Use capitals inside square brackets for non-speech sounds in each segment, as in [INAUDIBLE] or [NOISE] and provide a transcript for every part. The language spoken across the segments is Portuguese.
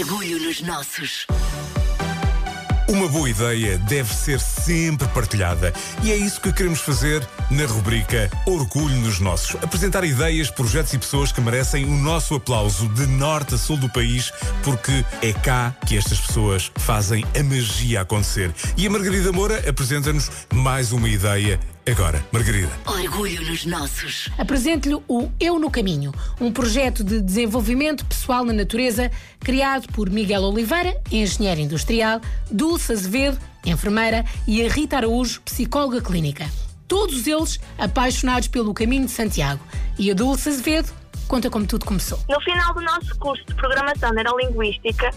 Orgulho nos nossos. Uma boa ideia deve ser sempre partilhada e é isso que queremos fazer na rubrica Orgulho nos Nossos. Apresentar ideias, projetos e pessoas que merecem o nosso aplauso de norte a sul do país, porque é cá que estas pessoas fazem a magia acontecer. E a Margarida Moura apresenta-nos mais uma ideia Agora, Margarida. Orgulho nos nossos. Apresento-lhe o Eu no Caminho, um projeto de desenvolvimento pessoal na natureza criado por Miguel Oliveira, engenheiro industrial, Dulce Azevedo, enfermeira, e a Rita Araújo, psicóloga clínica. Todos eles apaixonados pelo caminho de Santiago. E a Dulce Azevedo conta como tudo começou. No final do nosso curso de Programação Neurolinguística,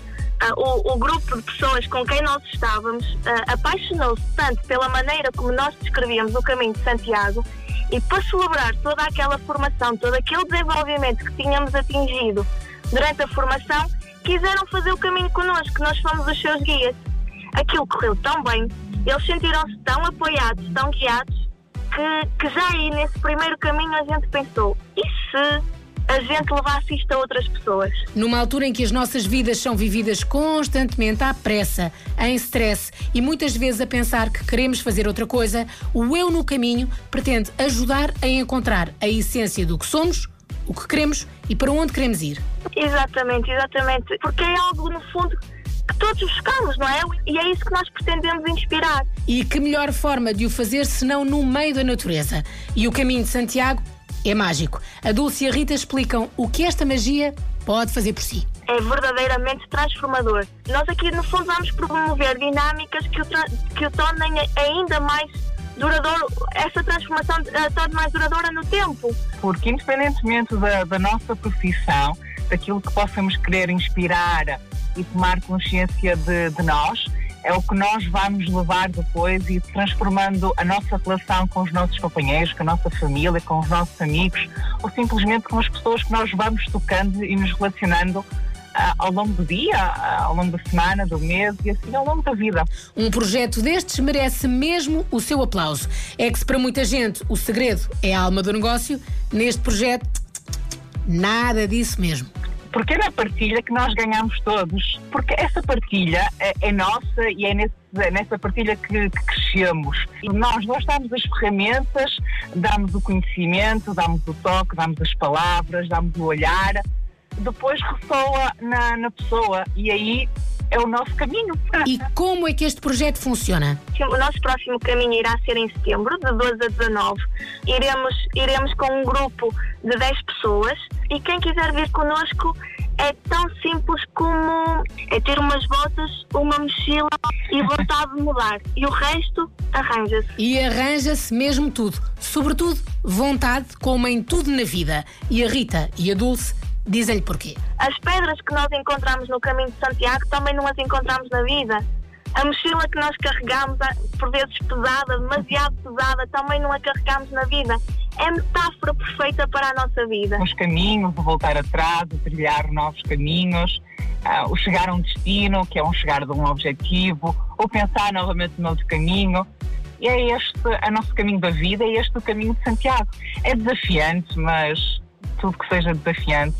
o, o, grupo de pessoas com quem nós estávamos uh, apaixonou-se tanto pela maneira como nós descrevíamos o caminho de Santiago e para celebrar toda aquela formação, todo aquele desenvolvimento que tínhamos atingido durante a formação, quiseram fazer o caminho connosco, nós fomos os seus guias. Aquilo correu tão bem, eles sentiram-se tão apoiados, tão guiados, que, que já aí nesse primeiro caminho a gente pensou: e se gente levasse isto a outras pessoas. Numa altura em que as nossas vidas são vividas constantemente à pressa, em stress e muitas vezes a pensar que queremos fazer outra coisa, o Eu no Caminho pretende ajudar a encontrar a essência do que somos, o que queremos e para onde queremos ir. Exatamente, exatamente. Porque é algo, no fundo, que todos buscamos, não é? E é isso que nós pretendemos inspirar. E que melhor forma de o fazer senão no meio da natureza? E o caminho de Santiago é mágico. A Dulce e a Rita explicam o que esta magia pode fazer por si. É verdadeiramente transformador. Nós aqui, no fundo, vamos promover dinâmicas que o, que o tornem ainda mais duradouro, essa transformação uh, torne mais duradoura no tempo. Porque, independentemente da, da nossa profissão, daquilo que possamos querer inspirar e tomar consciência de, de nós, é o que nós vamos levar depois e transformando a nossa relação com os nossos companheiros, com a nossa família, com os nossos amigos, ou simplesmente com as pessoas que nós vamos tocando e nos relacionando uh, ao longo do dia, uh, ao longo da semana, do mês e assim ao longo da vida. Um projeto destes merece mesmo o seu aplauso. É que se para muita gente o segredo é a alma do negócio, neste projeto, nada disso mesmo porque é na partilha que nós ganhamos todos. Porque essa partilha é, é nossa e é nesse, nessa partilha que, que crescemos. Nós, nós damos as ferramentas, damos o conhecimento, damos o toque, damos as palavras, damos o olhar, depois ressoa na, na pessoa e aí é o nosso caminho. E como é que este projeto funciona? O nosso próximo caminho irá ser em setembro, de 12 a 19. Iremos, iremos com um grupo de 10 pessoas e quem quiser vir connosco é tão simples como é ter umas botas, uma mochila e vontade de mudar. E o resto arranja-se. E arranja-se mesmo tudo. Sobretudo, vontade, como em tudo na vida. E a Rita e a Dulce dizem-lhe porquê. As pedras que nós encontramos no caminho de Santiago também não as encontramos na vida. A mochila que nós carregamos, por vezes pesada, demasiado pesada, também não a carregamos na vida. É metáfora perfeita para a nossa vida. Os caminhos, o voltar atrás, o trilhar novos caminhos, uh, o chegar a um destino, que é um chegar de um objetivo, ou pensar novamente no outro caminho. E é este o nosso caminho da vida, é este o caminho de Santiago. É desafiante, mas tudo que seja desafiante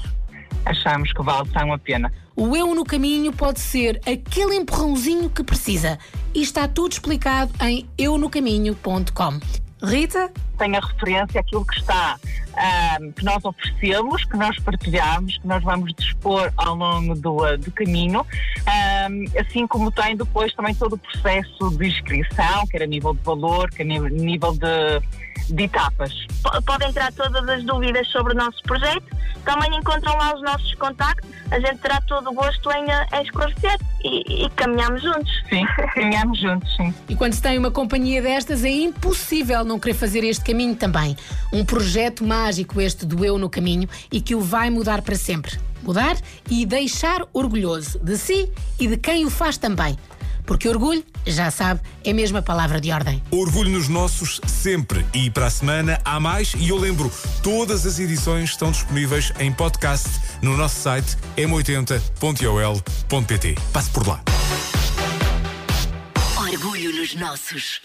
achamos que vale tão a pena. O eu no caminho pode ser aquele empurrãozinho que precisa. E está tudo explicado em eunocaminho.com. Rita? Tem a referência àquilo que está, um, que nós oferecemos, que nós partilhamos, que nós vamos dispor ao longo do, uh, do caminho, um, assim como tem depois também todo o processo de inscrição, quer a nível de valor, quer a nível de de etapas. Podem entrar todas as dúvidas sobre o nosso projeto. Também encontram lá os nossos contactos. A gente terá todo o gosto em, eh, em esclarecer e, e caminhamos juntos. Sim, [LAUGHS] caminhamos juntos, sim. E quando se tem uma companhia destas, é impossível não querer fazer este caminho também. Um projeto mágico este do Eu no Caminho e que o vai mudar para sempre. Mudar e deixar orgulhoso de si e de quem o faz também. Porque orgulho, já sabe, é mesmo a palavra de ordem. Orgulho nos nossos sempre. E para a semana há mais. E eu lembro, todas as edições estão disponíveis em podcast no nosso site m80.ol.pt. Passe por lá. Orgulho nos nossos.